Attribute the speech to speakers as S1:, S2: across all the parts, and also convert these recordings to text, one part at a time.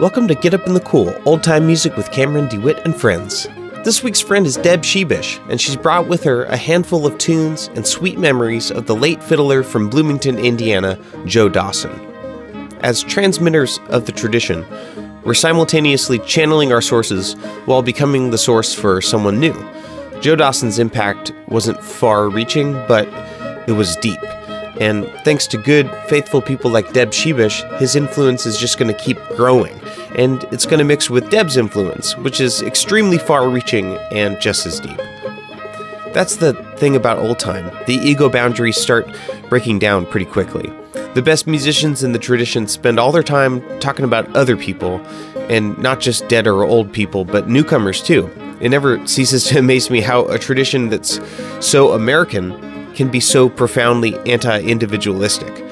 S1: Welcome to Get Up in the Cool, old time music with Cameron DeWitt and friends. This week's friend is Deb Shebish, and she's brought with her a handful of tunes and sweet memories of the late fiddler from Bloomington, Indiana, Joe Dawson. As transmitters of the tradition, we're simultaneously channeling our sources while becoming the source for someone new. Joe Dawson's impact wasn't far reaching, but it was deep. And thanks to good, faithful people like Deb Shebish, his influence is just going to keep growing. And it's going to mix with Deb's influence, which is extremely far reaching and just as deep. That's the thing about old time. The ego boundaries start breaking down pretty quickly. The best musicians in the tradition spend all their time talking about other people, and not just dead or old people, but newcomers too. It never ceases to amaze me how a tradition that's so American can be so profoundly anti individualistic.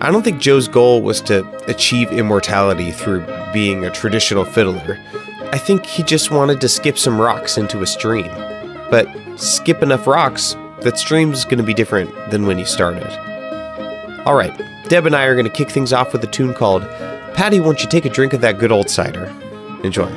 S1: I don't think Joe's goal was to achieve immortality through being a traditional fiddler. I think he just wanted to skip some rocks into a stream. But skip enough rocks, that stream's to be different than when he started. All right, Deb and I are to kick things off with a tune called Patty, Won't You Take a Drink of That Good Old Cider? Enjoy.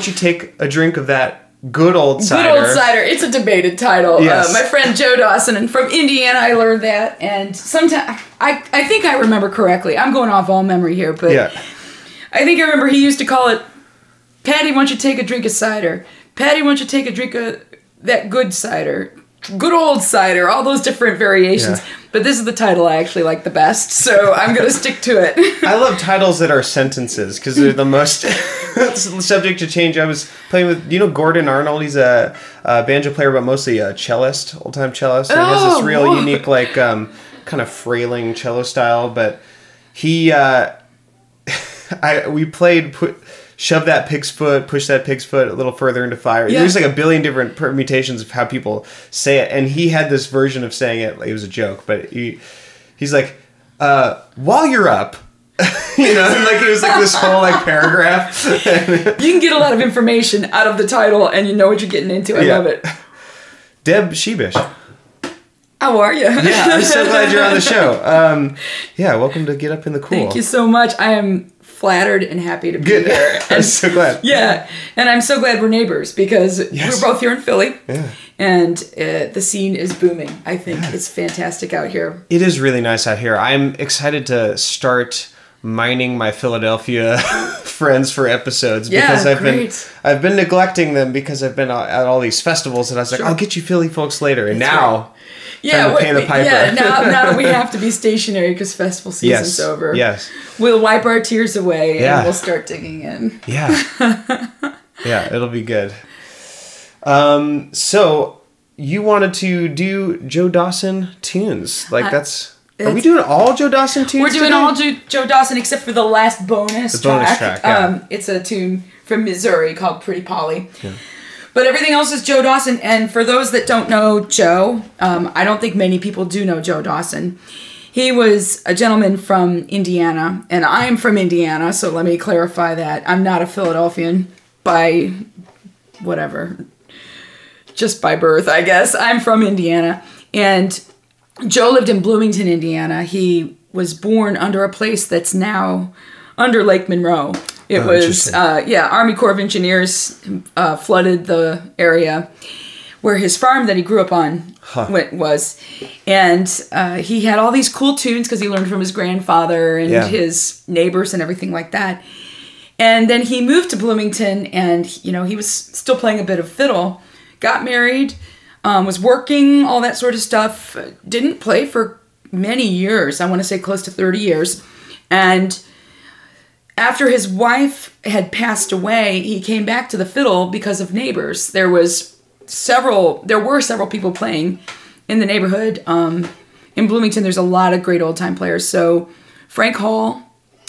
S1: Won't you take a drink of that good old cider?
S2: Good old cider. It's a debated title.
S1: Yes.
S2: Uh, my friend Joe Dawson, and from Indiana, I learned that. And sometimes I, I think I remember correctly. I'm going off all memory here, but
S1: Yeah.
S2: I think I remember he used to call it, Patty, won't you take a drink of cider? Patty, won't you take a drink of that good cider? Good old cider, all those different variations.
S1: Yeah.
S2: But this is the title I actually like the best, so I'm going to stick to it.
S1: I love titles that are sentences because they're the most subject to change. I was playing with, you know, Gordon Arnold. He's a, a banjo player, but mostly a cellist, old time cellist. And he has this
S2: Oh,
S1: real
S2: whoa.
S1: unique, like, um, kind of frailing cello style. But he, uh, I we played put shove that pig's foot, push that pig's foot a little further into fire.
S2: Yeah.
S1: There's like a billion different permutations of how people say it, and he had this version of saying it. It was a joke, but he he's like, uh, while you're up. you know, and like it was like this whole like paragraph.
S2: you can get a lot of information out of the title, and you know what you're getting into. I
S1: Yeah.
S2: love it.
S1: Deb Shebish.
S2: How are you?
S1: Yeah, I'm so glad you're on the show. Um, yeah, welcome to Get Up in the Cool.
S2: Thank you so much. I am flattered and happy to be
S1: Good.
S2: here.
S1: I'm so glad.
S2: Yeah, and I'm so glad we're neighbors because
S1: Yes.
S2: we're both here in Philly,
S1: Yeah.
S2: and uh, the scene is booming. I think it's fantastic out here.
S1: It is really nice out here. I'm excited to start mining my Philadelphia friends for episodes
S2: Yeah,
S1: because I've
S2: great.
S1: been I've been neglecting them because I've been at all these festivals and I was like,
S2: Sure.
S1: I'll get you Philly folks later. And
S2: That's
S1: now,
S2: Yeah,
S1: pay the piper.
S2: yeah. Now, now we have to be stationary because festival season's
S1: yes,
S2: over,
S1: yes,
S2: we'll wipe our tears away
S1: Yeah.
S2: and we'll start digging in.
S1: yeah, yeah. It'll be good. Um, so you wanted to do Joe Dawson tunes, like
S2: I-
S1: that's. Are we doing all Joe Dawson tunes?
S2: We're doing
S1: today?
S2: all Joe, Joe Dawson except for the last bonus
S1: The bonus
S2: track.
S1: track, yeah.
S2: um, it's a tune from Missouri called Pretty Polly. Yeah. But everything else is Joe Dawson. And for those that don't know Joe, um, I don't think many people do know Joe Dawson. He was a gentleman from Indiana, and I'm from Indiana, so let me clarify that. I'm not a Philadelphian by whatever, just by birth, I guess. I'm from Indiana. And Joe lived in Bloomington, Indiana. He was born under a place that's now under Lake Monroe. It
S1: Oh,
S2: was, uh, yeah, Army Corps of Engineers uh, flooded the area where his farm that he grew up on went, was. And uh, he had all these cool tunes because he learned from his grandfather and
S1: Yeah.
S2: his neighbors and everything like that. And then he moved to Bloomington and, you know, he was still playing a bit of fiddle, got married, um, was working, all that sort of stuff. Didn't play for many years, I want to say close to 30 years. And after his wife had passed away, he came back to the fiddle because of neighbors. There was several, there were several people playing in the neighborhood. Um, in Bloomington, there's a lot of great old time players. So Frank Hall,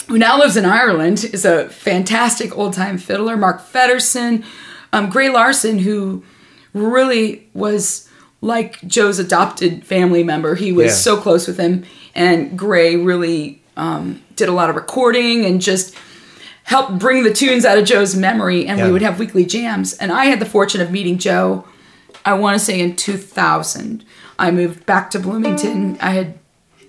S2: who now lives in Ireland, is a fantastic old time fiddler. Mark Fedderson, um, Grey Larsen, who really was like Joe's adopted family member. He was
S1: Yeah.
S2: so close with him, and Grey really um, did a lot of recording and just helped bring the tunes out of Joe's memory. And
S1: Yeah.
S2: we would have weekly jams. And I had the fortune of meeting Joe. I want to say in 2000. I moved back to Bloomington. I had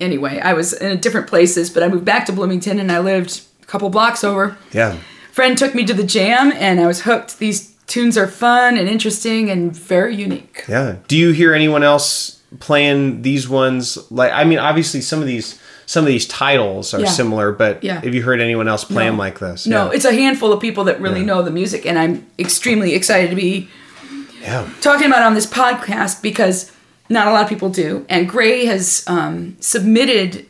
S2: anyway. I was in different places, but I moved back to Bloomington and I lived a couple blocks over
S1: Yeah.
S2: friend took me to the jam and I was hooked. These tunes are fun and interesting and very unique.
S1: Yeah. Do you hear anyone else playing these ones? Like, I mean, obviously some of these some of these titles are
S2: Yeah.
S1: similar, but
S2: Yeah.
S1: have you heard anyone else playing
S2: No.
S1: like this?
S2: No,
S1: yeah.
S2: it's a handful of people that really know the music and I'm extremely excited to be
S1: yeah.
S2: talking about it on this podcast because not a lot of people do. And Grey has um, submitted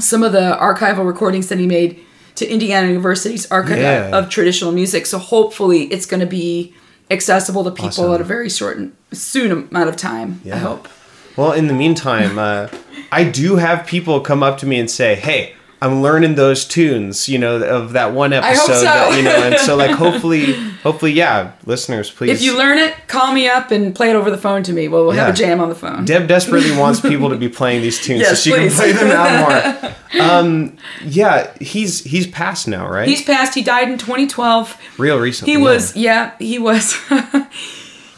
S2: some of the archival recordings that he made to Indiana University's Archive
S1: Yeah.
S2: of Traditional Music. So hopefully it's going to be accessible to people
S1: Awesome.
S2: at a very short and soon amount of time. I
S1: Yeah.
S2: hope.
S1: Well, in the meantime, uh, I do have people come up to me and say, "Hey, I'm learning those tunes, you know, of that one episode,
S2: so.
S1: that, you know." And so, like, hopefully, hopefully, yeah, listeners, please.
S2: If you learn it, call me up and play it over the phone to me. Well, we'll have a jam on the phone.
S1: Deb desperately wants people to be playing these tunes
S2: Yes,
S1: so she
S2: please.
S1: can play them out more. Um, yeah, he's he's passed now, right?
S2: He's passed. He died in 2012.
S1: real recently.
S2: He was, yeah, he was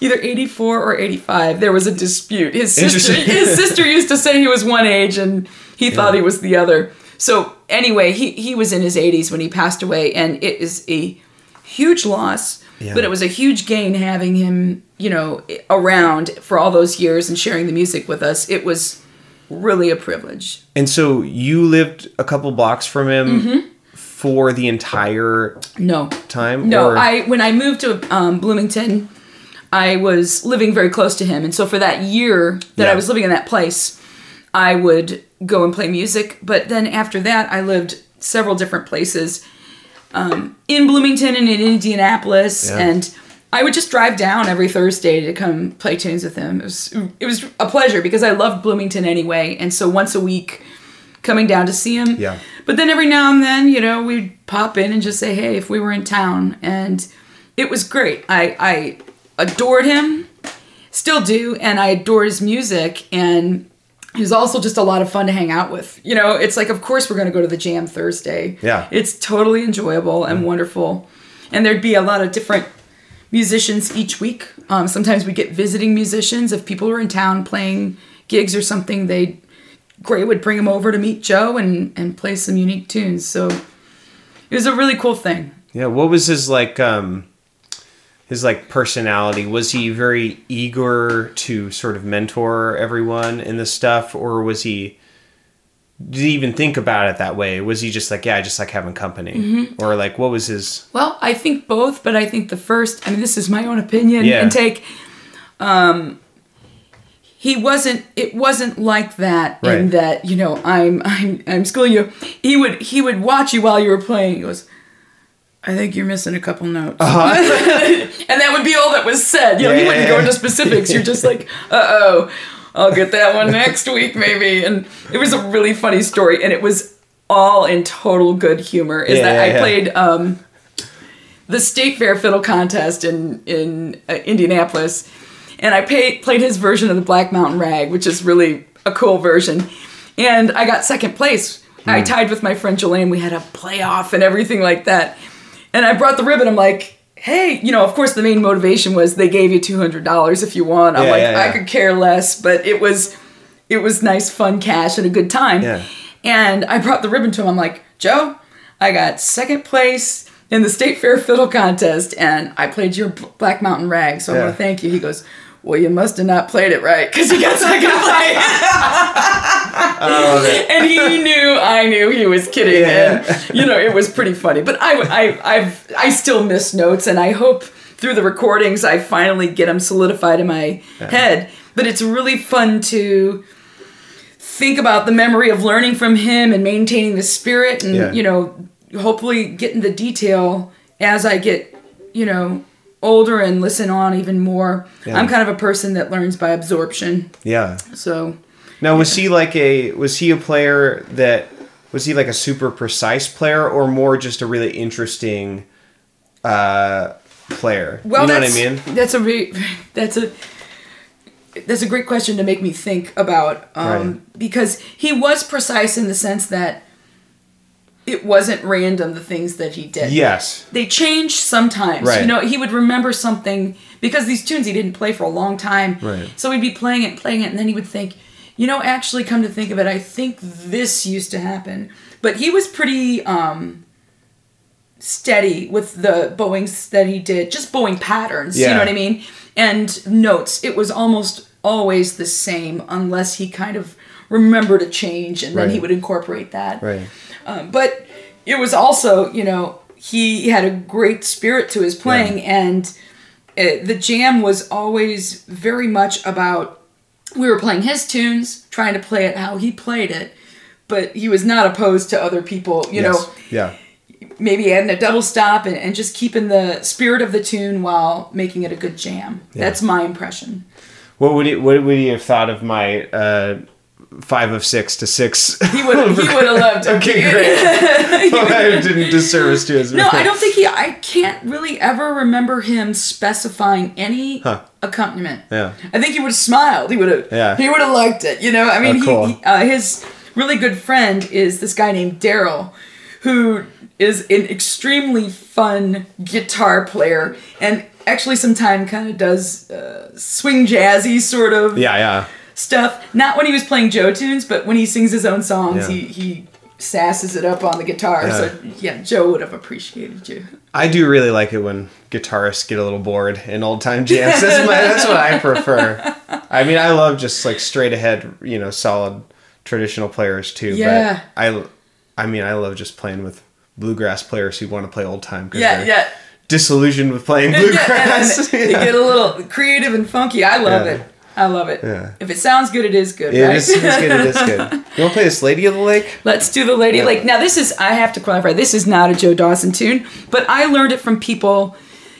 S2: either 84 or 85. There was a dispute. His sister, his sister used to say he was one age and he thought he was the other. So anyway, he he was in his 80s when he passed away, and it is a huge loss.
S1: Yeah.
S2: But it was a huge gain having him, you know, around for all those years and sharing the music with us. It was really a privilege.
S1: And so you lived a couple blocks from him for the entire
S2: No,
S1: time?
S2: No,
S1: or-
S2: I when I moved to um, Bloomington, I was living very close to him, and so for that year that
S1: Yeah.
S2: I was living in that place, I would go and play music. But then after that, I lived several different places um, in Bloomington and in Indianapolis,
S1: Yeah.
S2: and I would just drive down every Thursday to come play tunes with him. It was it was a pleasure because I loved Bloomington anyway, and so once a week coming down to see him.
S1: Yeah.
S2: But then every now and then, you know, we'd pop in and just say, hey, if we were in town. And it was great. I, I adored him, still do, and I adore his music. And he was also just a lot of fun to hang out with. You know, it's like, of course, we're going to go to the jam Thursday.
S1: Yeah.
S2: It's totally enjoyable and wonderful. And there'd be a lot of different musicians each week. Um, sometimes we get visiting musicians. If people were in town playing gigs or something, they Grey would bring him over to meet Joe and, and play some unique tunes. So it was a really cool thing.
S1: Yeah, what was his like um his like personality? Was he very eager to sort of mentor everyone in this stuff or was he did he even think about it that way? Was he just like, yeah, I just like having company?
S2: Mm-hmm.
S1: Or like what was his
S2: Well, I think both, but I think the first, I mean, this is my own opinion
S1: Yeah.
S2: and take. Um, he wasn't. It wasn't like that in that you know I'm I'm I'm schooling you. He would he would watch you while you were playing. He goes, I think you're missing a couple notes, and that would be all that was said. You know, he
S1: Yeah,
S2: wouldn't go into specifics. You're just like, uh oh, I'll get that one next week maybe. And it was a really funny story, and it was all in total good humor. Is
S1: Yeah,
S2: that
S1: yeah,
S2: I played um, the state fair fiddle contest in in uh, Indianapolis, and I paid, played his version of the Black Mountain Rag, which is really a cool version, and I got second place. I tied with my friend Jolene. We had a playoff and everything like that, and I brought the ribbon. I'm like. Hey, you know, of course, the main motivation was they gave you two hundred dollars if you want. I'm
S1: Yeah,
S2: like,
S1: yeah,
S2: I could care less, but it was, it was nice, fun cash and a good time.
S1: Yeah.
S2: And I brought the ribbon to him. I'm like, Joe, I got second place in the state fair fiddle contest, and I played your Black Mountain Rag, so I want to thank you. He goes, Well, you must have not played it right because you got second place. and he knew I knew he was kidding,
S1: Yeah.
S2: and you know it was pretty funny. But I, I, I've, I still miss notes, and I hope through the recordings I finally get them solidified in my head. But it's really fun to think about the memory of learning from him and maintaining the spirit and
S1: Yeah.
S2: you know hopefully getting the detail as i get you know older and listen on even more
S1: Yeah.
S2: i'm kind of a person that learns by absorption
S1: Yeah.
S2: so
S1: Now was he like a was he a player that was he like a super precise player or more just a really interesting uh player?
S2: well
S1: you know what I mean?
S2: that's a re- that's a that's a great question to make me think about um,
S1: Right.
S2: because he was precise in the sense that it wasn't random the things that he did
S1: Yes.
S2: they changed sometimes.
S1: Right.
S2: You know, he would remember something because these tunes he didn't play for a long time.
S1: Right.
S2: So he'd be playing it, playing it, and then he would think, you know, actually come to think of it, I think this used to happen. But he was pretty um steady with the bowings that he did, just bowing patterns,
S1: yeah.
S2: you know what I mean? And notes. It was almost always the same unless he kind of remembered a change and then he would incorporate that.
S1: Right.
S2: Um, but it was also, you know, he had a great spirit to his playing, and uh the jam was always very much about we were playing his tunes, trying to play it how he played it, but he was not opposed to other people, you
S1: Yes.
S2: know,
S1: Yeah.
S2: maybe adding a double stop and, and just keeping the spirit of the tune while making it a good jam. That's my impression.
S1: What would he what would he have thought of my uh five of six to six?
S2: He would he would have loved it.
S1: Okay, great. I didn't disservice to his
S2: No, I don't think he. I can't really ever remember him specifying any
S1: Huh.
S2: accompaniment.
S1: Yeah.
S2: I think he would have smiled. He would have.
S1: Yeah.
S2: He would have liked it. You know. I mean,
S1: Oh, cool.
S2: he, he uh, his really good friend is this guy named Daryl, who is an extremely fun guitar player and actually sometimes kind of does uh, swing jazzy sort of
S1: Yeah, yeah.
S2: Stuff. Not when he was playing Joe tunes, but when he sings his own songs,
S1: Yeah.
S2: he he sasses it up on the guitar. So yeah, Joe would have appreciated you.
S1: I do really like it when guitarists get a little bored in old time jams. That's, my, that's what I prefer. I mean, I love just like straight ahead, you know, solid traditional players too.
S2: Yeah.
S1: But I, I mean, I love just playing with bluegrass players who want to play old time.
S2: Yeah, yeah.
S1: Disillusioned with playing
S2: Yeah,
S1: bluegrass.
S2: they get a little creative and funky. I love
S1: Yeah.
S2: it. I love it.
S1: Yeah.
S2: If it sounds good, it is good.
S1: Yeah,
S2: right?
S1: is, it's good. It is good. You want to play this Lady of the Lake?
S2: Let's do the Lady Lake. Now, this is, I have to clarify, this is not a Joe Dawson tune, but I learned it from people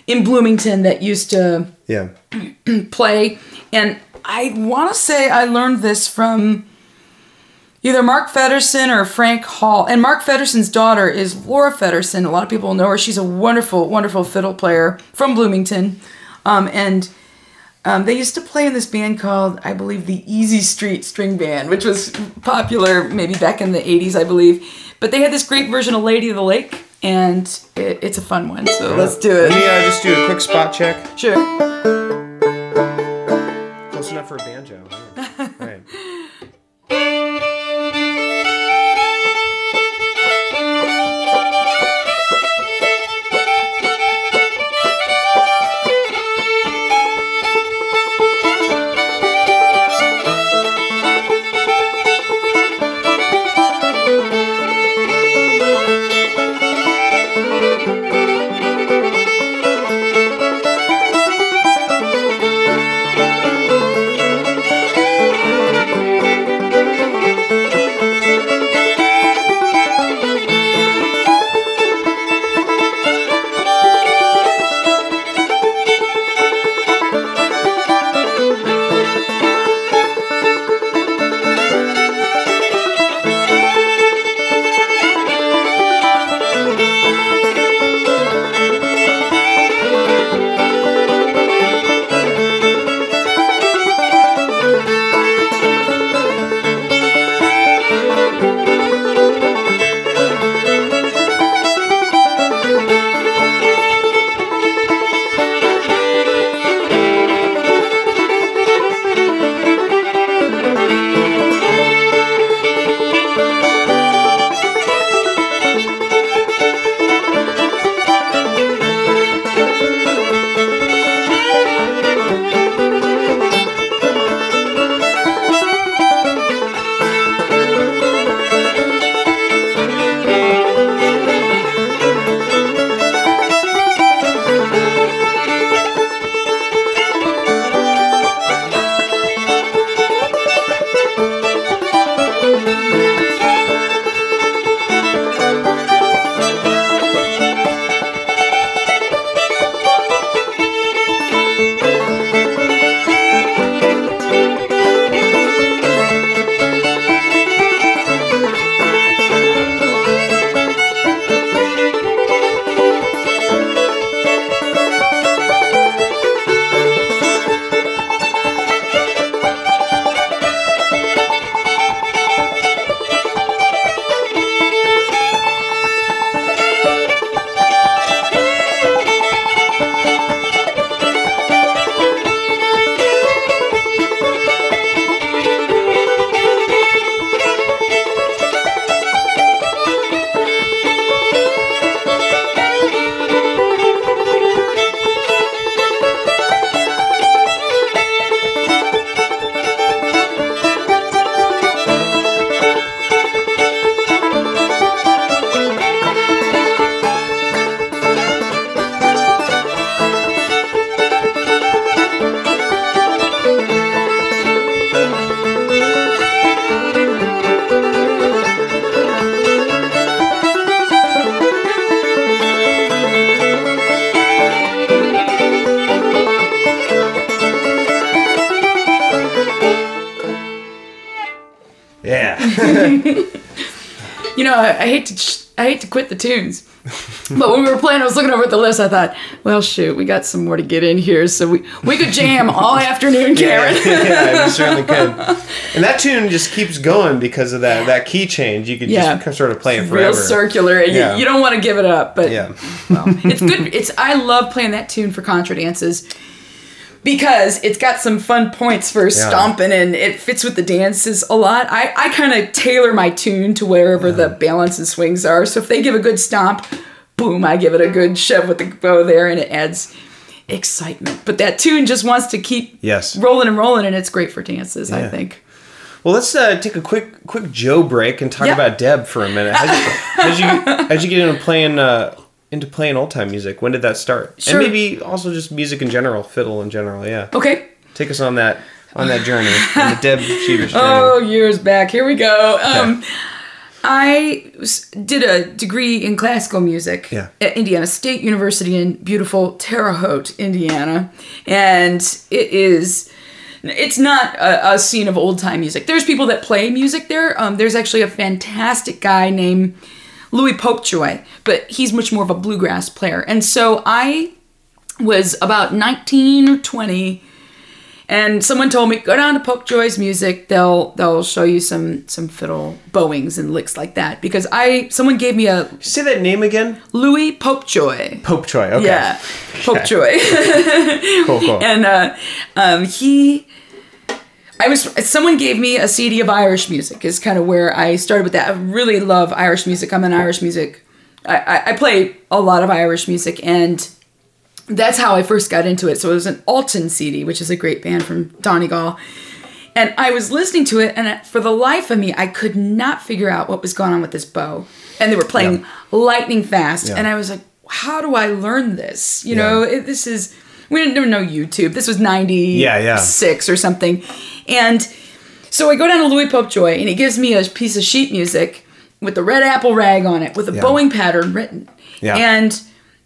S2: in Bloomington that used to
S1: Yeah.
S2: play. And I want to say I learned this from either Mark Fedderson or Frank Hall. And Mark Fedderson's daughter is Laura Fedderson. A lot of people know her. She's a wonderful, wonderful fiddle player from Bloomington. Um, and um, they used to play in this band called, I believe, the Easy Street String Band, which was popular maybe back in the 80s, I believe. But they had this great version of Lady of the Lake, and it, it's a fun one. So let's do it.
S1: Let me
S2: it.
S1: uh, just do a quick spot check.
S2: Sure.
S1: Close enough for a banjo.
S2: Quit the tunes, but when we were playing, I was looking over at the list. I thought, well, shoot, we got some more to get in here, so we we could jam all afternoon, Karen.
S1: yeah, you certainly could. And that tune just keeps going because of that that key change. You could
S2: Yeah.
S1: just sort of play it forever.
S2: Real circular. and
S1: Yeah.
S2: You, you don't want to give it up, but
S1: Yeah.
S2: well, it's good. It's I love playing that tune for contra dances because it's got some fun points for stomping and it fits with the dances a lot. I, I kind of tailor my tune to wherever the balance and swings are. So if they give a good stomp, boom, I give it a good shove with the bow there and it adds excitement. But that tune just wants to keep
S1: Yes.
S2: rolling and rolling and it's great for dances, I think.
S1: Well, let's uh, take a quick quick Joe break and talk
S2: Yeah.
S1: about Deb for a minute. How'd you, how'd you, how'd you get into playing uh, into playing old time music? When did that start?
S2: Sure.
S1: And maybe also just music in general, fiddle in general. Yeah.
S2: Okay.
S1: Take us on that on that journey, on the Deb Shebish journey.
S2: Oh, years back. Here we go. Um, I s- did a degree in classical music
S1: Yeah.
S2: at Indiana State University in beautiful Terre Haute, Indiana, and it is. It's not a, a scene of old time music. There's people that play music there. Um, there's actually a fantastic guy named Louis Popejoy, but he's much more of a bluegrass player. And so I was about 19 or 20 and someone told me go down to Popejoy's music they'll they'll show you some some fiddle bowings and licks like that because I someone gave me a
S1: Say that name again.
S2: Louis Popejoy
S1: Popejoy Okay.
S2: yeah Popejoy
S1: Cool. Cool.
S2: and uh, um, he I was someone gave me a CD of Irish music is kind of where I started with that I really love Irish music I'm an Irish music I, I, I play a lot of Irish music and that's how I first got into it. So it was an Altan CD, which is a great band from Donegal. And I was listening to it, and for the life of me, I could not figure out what was going on with this bow. And they were playing
S1: Yeah.
S2: lightning fast.
S1: Yeah.
S2: And I was like, how do I learn this? You
S1: Yeah.
S2: know, it, this is, we didn't even know YouTube. This was 96
S1: Yeah, yeah.
S2: or something. And so I go down to Louis Popejoy, and he gives me a piece of sheet music with the red apple rag on it with a
S1: Yeah.
S2: bowing pattern written.
S1: Yeah.
S2: And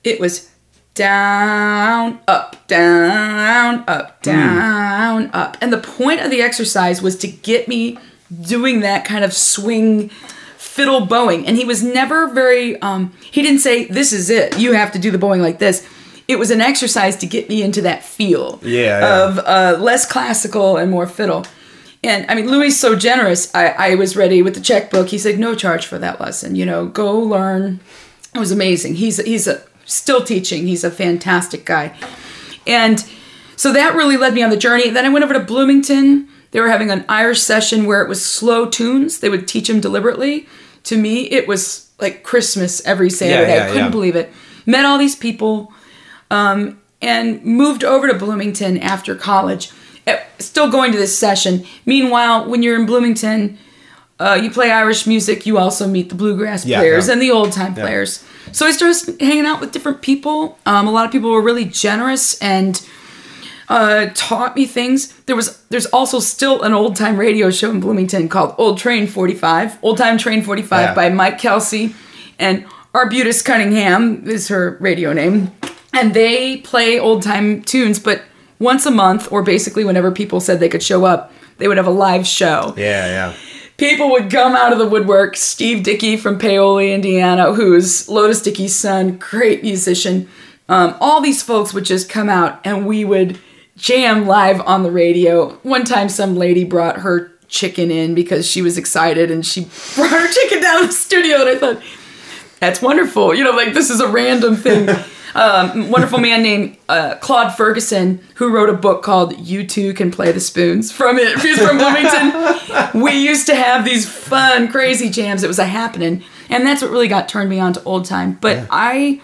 S2: it was down, up, down, up, down, up. And the point of the exercise was to get me doing that kind of swing fiddle bowing. And he was never very, um, he didn't say, this is it, you have to do the bowing like this. It was an exercise to get me into that feel
S1: Yeah, yeah.
S2: of uh, less classical and more fiddle. And I mean, Louis is so generous. I, I was ready with the checkbook. He said, no charge for that lesson. You know, go learn. It was amazing. He's he's a, still teaching. He's a fantastic guy. And so that really led me on the journey. Then I went over to Bloomington. They were having an Irish session where it was slow tunes. They would teach them deliberately. To me, it was like Christmas every Saturday.
S1: yeah,
S2: I couldn't
S1: yeah.
S2: believe it. Met all these people um, and moved over to Bloomington after college. Uh, Still going to this session. Meanwhile, when you're in Bloomington, uh, you play Irish music. You also meet the bluegrass
S1: Yeah,
S2: players
S1: yeah.
S2: and the old time players. So I started hanging out with different people. Um, a lot of people were really generous and uh, taught me things. There was there's also still an old time radio show in Bloomington called Old Train 45, Old Time Train 45
S1: Yeah.
S2: by Mike Kelsey and Arbutus Cunningham is her radio name. And they play old time tunes, but once a month, or basically whenever people said they could show up, they would have a live show
S1: Yeah. Yeah.
S2: people would come out of the woodwork. Steve Dickey from Paoli, Indiana, who's Lotus Dickey's son, great musician. Um, all these folks would just come out and we would jam live on the radio. One time, some lady brought her chicken in because she was excited and she brought her chicken down to the studio. And I thought, that's wonderful. You know, like this is a random thing. Um, wonderful man named uh, Claude Ferguson, who wrote a book called "You Too Can Play the Spoons." From it, he's from Bloomington. we used to have these fun, crazy jams. It was a happening, and that's what really got turned me on to old time. But I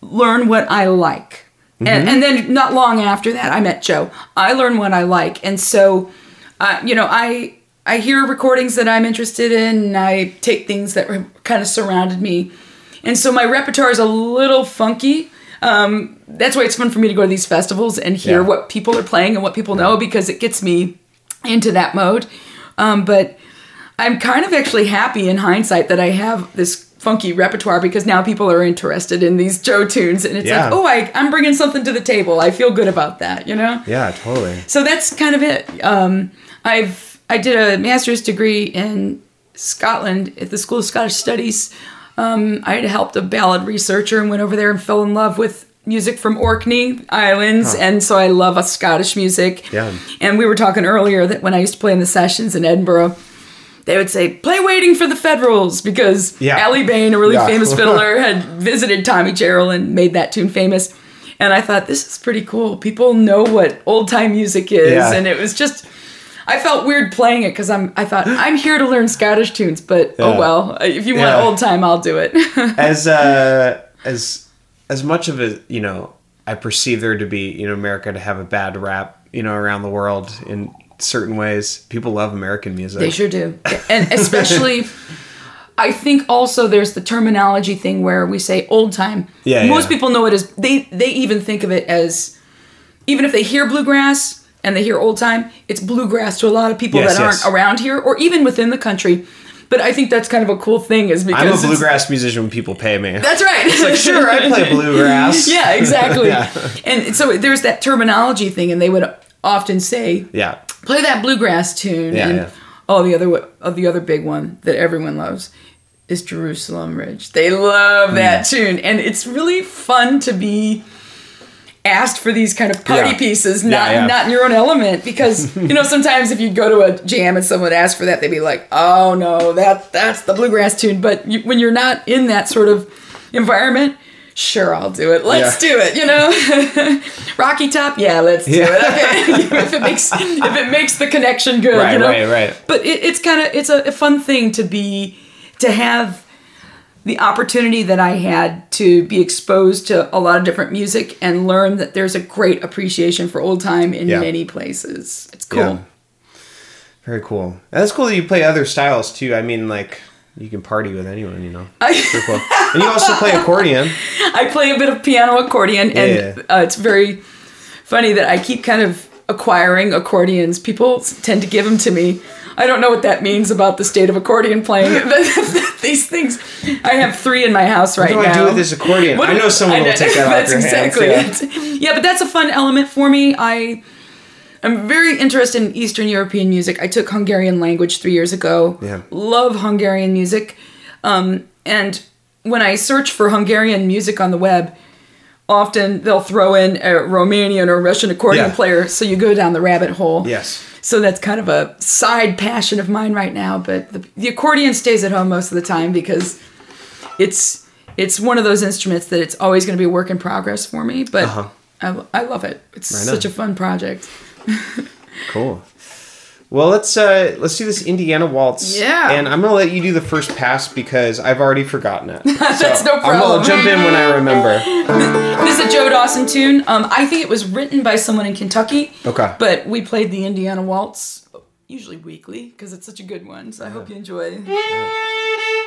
S2: learn what I like. And, and then not long after that, I met Joe. I learn what I like, and so, uh, you know, I I hear recordings that I'm interested in, and I take things that kind of surrounded me, and so my repertoire is a little funky. Um, that's why it's fun for me to go to these festivals and hear
S1: Yeah.
S2: what people are playing and what people know because it gets me into that mode. Um, but I'm kind of actually happy in hindsight that I have this funky repertoire because now people are interested in these Joe tunes and it's
S1: Yeah.
S2: like, oh, I, I'm bringing something to the table. I feel good about that, you know?
S1: Yeah. Totally.
S2: So that's kind of it. Um, I've I did a master's degree in Scotland at the School of Scottish Studies. Um, I had helped a ballad researcher and went over there and fell in love with music from Orkney Islands, and so I love a Scottish music.
S1: Yeah.
S2: And we were talking earlier that when I used to play in the sessions in Edinburgh, they would say, "Play Waiting for the Federals," because
S1: Yeah.
S2: Aly Bain, a really
S1: Yeah.
S2: famous fiddler, had visited Tommy Jarrell and made that tune famous. And I thought this is pretty cool. People know what old time music is,
S1: Yeah.
S2: and it was just. I felt weird playing it because I'm. I thought I'm here to learn Scottish tunes, but
S1: Yeah.
S2: oh well. If you want
S1: Yeah.
S2: old time, I'll do it.
S1: as uh, as as much of a you know I perceive there to be you know America to have a bad rap you know around the world in certain ways. People love American music.
S2: They sure do. And especially, I think also there's the terminology thing where we say old time.
S1: Yeah,
S2: Most
S1: yeah.
S2: people know it as, they, they even think of it as, even if they hear bluegrass and they hear old time, it's bluegrass to a lot of people
S1: Yes,
S2: that
S1: yes.
S2: aren't around here or even within the country. But I think that's kind of a cool thing is because
S1: I'm a bluegrass musician when people pay me.
S2: That's right. It's
S1: like sure I play bluegrass.
S2: yeah, exactly.
S1: Yeah.
S2: And so there's that terminology thing, and they would often say,
S1: Yeah.
S2: play that bluegrass tune
S1: Yeah,
S2: and
S1: yeah.
S2: oh the other oh, the other big one that everyone loves is Jerusalem Ridge. They love that
S1: Mm.
S2: tune and it's really fun to be asked for these kind of party
S1: Yeah.
S2: pieces not
S1: yeah.
S2: not in your own element because you know sometimes if you'd go to a jam and someone would ask for that they'd be like oh no that that's the bluegrass tune but you, when you're not in that sort of environment sure I'll do it let's
S1: Yeah.
S2: do it you know Rocky Top yeah let's do it okay if it makes if it makes the connection good
S1: Right,
S2: you know
S1: right, right.
S2: but it, it's kind of it's a, a fun thing to be to have the opportunity that I had to be exposed to a lot of different music and learn that there's a great appreciation for old time in
S1: Yeah.
S2: many places. It's cool.
S1: Yeah. Very cool. And that's cool that you play other styles too. I mean, like you can party with anyone, you know. Cool. And you also play accordion.
S2: I play a bit of piano accordion, and uh, it's very funny that I keep kind of acquiring accordions. People tend to give them to me. I don't know what that means about the state of accordion playing. These things. I have three in my house right
S1: What do
S2: now.
S1: I do with this accordion?
S2: What
S1: I know someone will take that off
S2: That's
S1: your
S2: exactly
S1: hands.
S2: it. Yeah, but that's a fun element for me. I am very interested in Eastern European music. I took Hungarian language three years ago.
S1: Yeah.
S2: Love Hungarian music. Um, and when I search for Hungarian music on the web, often they'll throw in a Romanian or Russian accordion
S1: Yeah.
S2: player, so you go down the rabbit hole.
S1: Yes.
S2: So that's kind of a side passion of mine right now. But the, the accordion stays at home most of the time because it's it's one of those instruments that it's always going to be a work in progress for me. But
S1: Uh-huh.
S2: I, I love it. It's
S1: Right
S2: such
S1: on.
S2: a fun project.
S1: Cool. Well, let's uh let's do this Indiana waltz.
S2: Yeah.
S1: And I'm gonna let you do the first pass because I've already forgotten it.
S2: That's no
S1: I'm
S2: problem.
S1: gonna jump in when I remember.
S2: This is a Joe Dawson tune. Um, I think it was written by someone in Kentucky.
S1: Okay.
S2: But we played the Indiana Waltz usually weekly because it's such a good one. So I hope you enjoy.
S1: All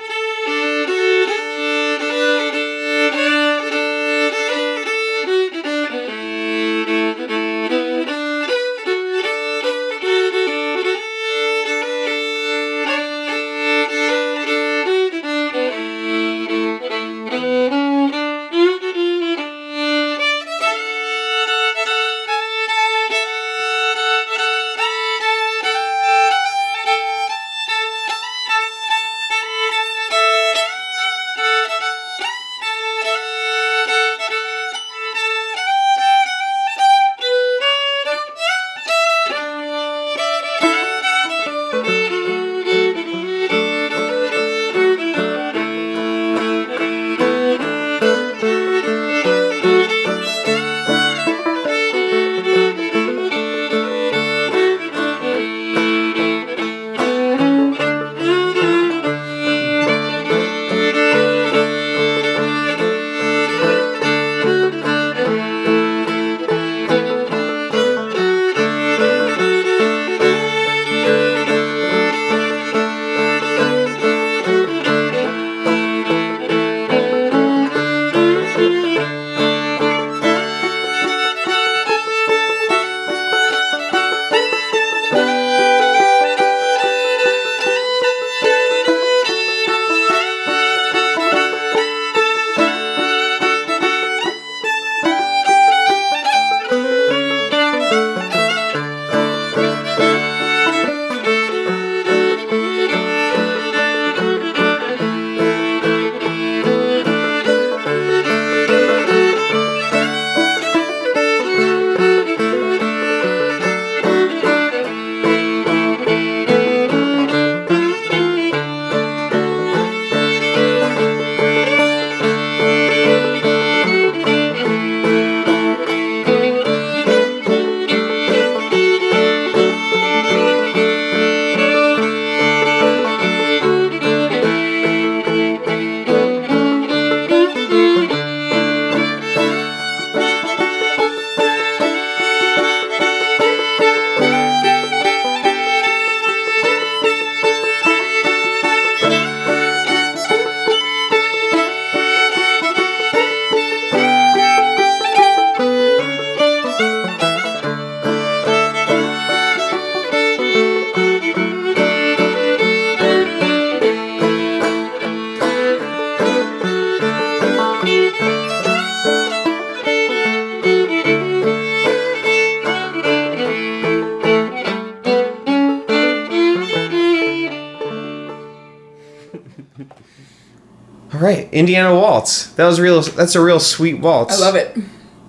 S1: Indiana Waltz. That was real. That's a real sweet waltz.
S2: I love it.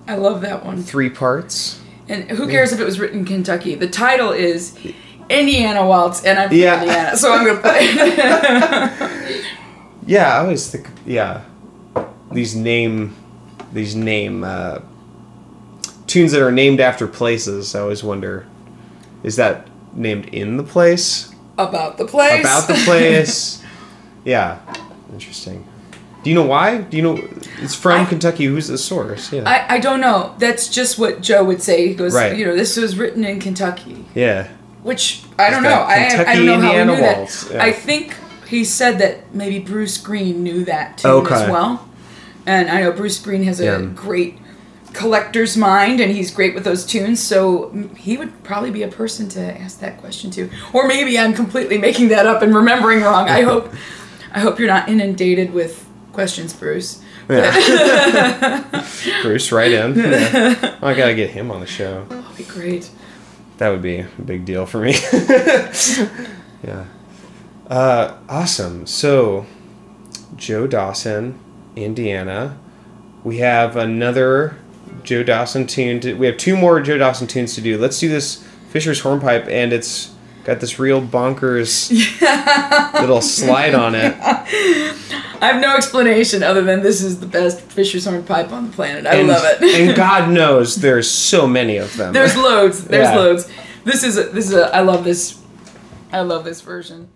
S2: I love that one.
S1: Three parts.
S2: And who cares if it was written in Kentucky? The title is Indiana Waltz, and I'm from
S1: Yeah.
S2: Indiana, so I'm gonna play.
S1: Yeah, I always think. Yeah, these name, these name uh, tunes that are named after places. I always wonder, is that named in the place?
S2: about the place.
S1: About the place? yeah, interesting. Do you know why? Do you know it's from
S2: I-
S1: Kentucky? Who's the source? Yeah.
S2: I, I don't know. That's just what Joe would say. He goes,
S1: Right.
S2: you know, this was written in Kentucky,
S1: yeah.
S2: which I don't know.
S1: got
S2: I, I don't know how
S1: Indiana
S2: he knew that.
S1: yeah.
S2: I think he said that maybe Bruce Green knew that tune
S1: Okay.
S2: as well. And I know Bruce Green has a
S1: Yeah.
S2: great collector's mind and he's great with those tunes so he would probably be a person to ask that question to or maybe i'm completely making that up and remembering wrong i hope i hope you're not inundated with questions bruce Yeah.
S1: Bruce, right in. Yeah. I gotta get him on the show.
S2: that'd be great
S1: That would be a big deal for me. yeah. Uh, awesome. So, Joe Dawson, Indiana. We have another Joe Dawson tune. To, we have two more Joe Dawson tunes to do. Let's do this Fisher's Hornpipe, and it's got this real bonkers little slide on it.
S2: I have no explanation other than this is the best fisher's horn pipe on the planet. I
S1: And,
S2: love it.
S1: and God knows there's so many of them.
S2: there's loads. There's
S1: Yeah.
S2: loads. This is a, this is a, i love this i love this version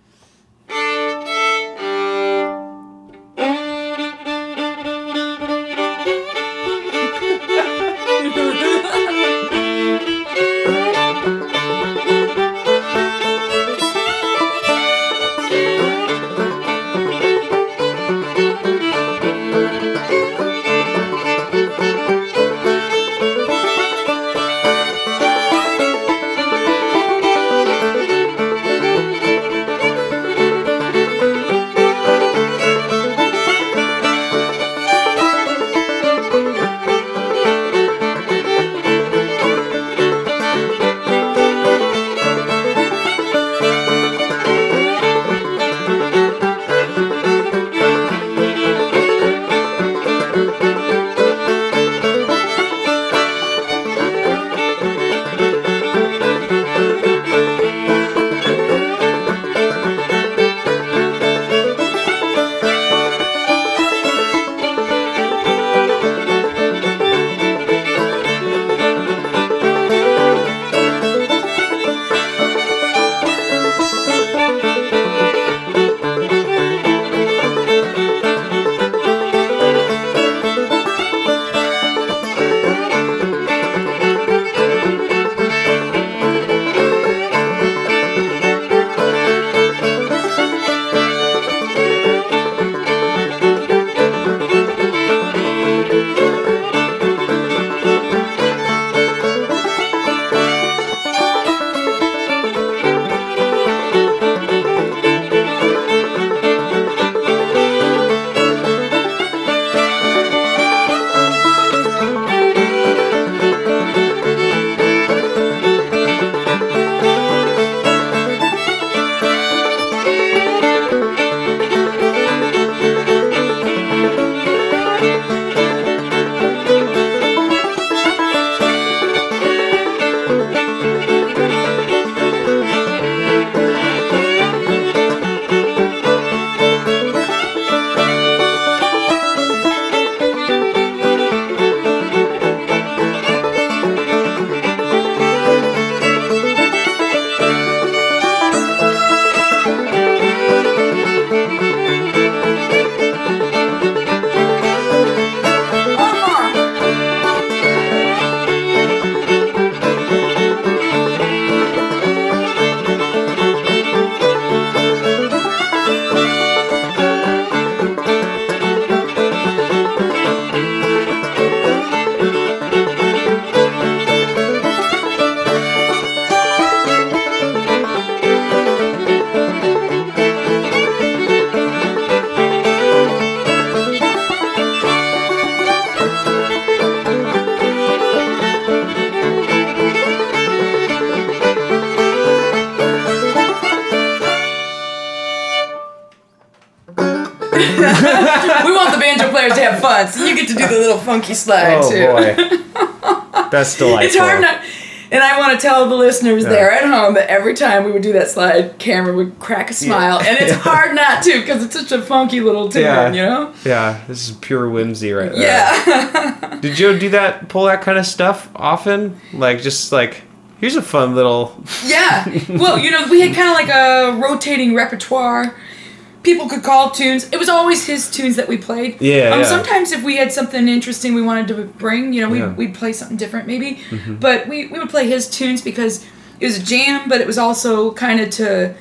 S2: players to so you get to do the little funky slide
S1: oh
S2: too.
S1: boy, that's delightful.
S2: It's hard not. And I want to tell the listeners
S1: Yeah.
S2: there at home that every time we would do that slide, Cameron would crack a smile, and it's hard not to because it's such a funky little tune,
S1: Yeah.
S2: you know?
S1: Yeah, this is pure whimsy right there.
S2: Yeah.
S1: Did you do that, pull that kind of stuff often? Like, just like, here's a fun little.
S2: yeah. Well, you know, we had kind of like a rotating repertoire. People could call tunes. It was always his tunes that we played.
S1: Yeah,
S2: Um,
S1: yeah.
S2: Sometimes if we had something interesting we wanted to bring, you know, we'd,
S1: Yeah. Mm-hmm.
S2: we'd play something different maybe. But we, we would play his tunes because it was a jam, but it was also kind of to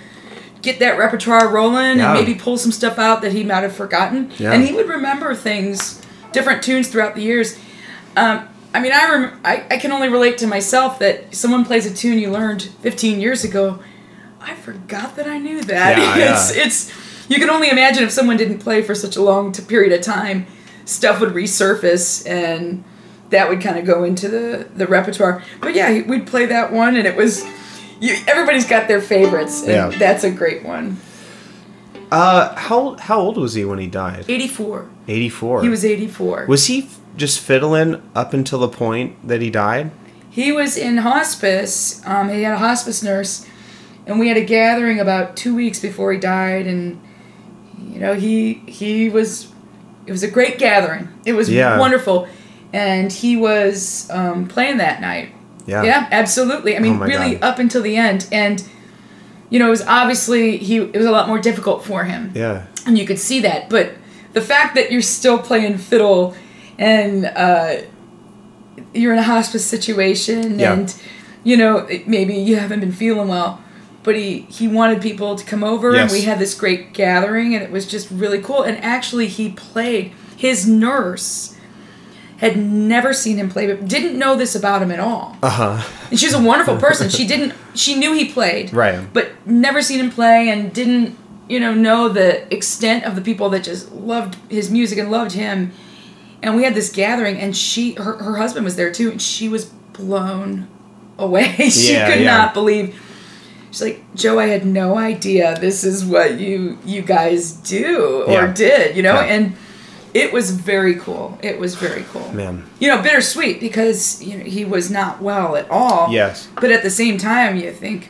S2: get that repertoire rolling
S1: Yeah.
S2: and maybe pull some stuff out that he might have forgotten.
S1: Yeah.
S2: And he would remember things, different tunes throughout the years. Um, I mean, I, rem- I I can only relate to myself that someone plays a tune you learned 15 years ago. I forgot that I knew that.
S1: Yeah, yeah.
S2: it's it's you can only imagine if someone didn't play for such a long t- period of time, stuff would resurface and that would kind of go into the the repertoire. But yeah, we'd play that one, and it was. You, everybody's got their favorites, and
S1: Yeah.
S2: that's a great one.
S1: Uh, how how old was he when he died?
S2: 84.
S1: Eighty four.
S2: He was 84.
S1: Was he f- just fiddling up until the point that he died?
S2: He was in hospice. Um, he had a hospice nurse, and we had a gathering about two weeks before he died. And you know, he he was. It was a great gathering. It was
S1: Yeah.
S2: wonderful, and he was um, playing that night.
S1: Yeah.
S2: Yeah, absolutely. I mean,
S1: Oh
S2: really
S1: God.
S2: up until the end, and you know, it was obviously he. It was a lot more difficult for him
S1: Yeah.
S2: and you could see that. But the fact that you're still playing fiddle and uh, you're in a hospice situation
S1: Yeah.
S2: and you know maybe you haven't been feeling well, but he he wanted people to come over and we had this great gathering and it was just really cool. And actually, he played. His nurse had never seen him play, but didn't know this about him at all.
S1: Uh huh.
S2: And she was a wonderful person. She didn't. She knew he played,
S1: Right.
S2: But never seen him play, and didn't you know know the extent of the people that just loved his music and loved him. And we had this gathering, and she, her, her husband was there too, and she was blown away. she
S1: Yeah,
S2: could
S1: yeah.
S2: not believe. She's like, Joe, I had no idea this is what you you guys do or
S1: Yeah.
S2: did, you know,
S1: Yeah.
S2: and it was very cool. It was very cool
S1: Man.
S2: you know, bittersweet because you know he was not well at all.
S1: Yes.
S2: But at the same time, you think,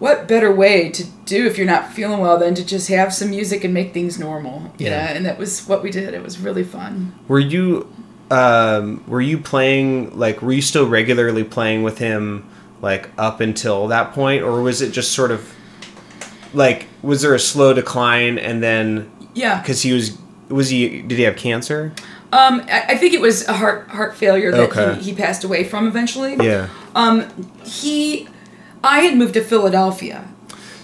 S2: what better way to do if you're not feeling well than to just have some music and make things normal?
S1: Yeah.
S2: know, and that was what we did. It was really fun.
S1: Were you um were you playing like were you still regularly playing with him like up until that point or was it just sort of like was there a slow decline and then
S2: Yeah.
S1: cuz he was was he did he have cancer?
S2: Um, I, I think it was a heart heart failure that
S1: Okay.
S2: he, he passed away from eventually.
S1: Yeah.
S2: Um, he, I had moved to Philadelphia.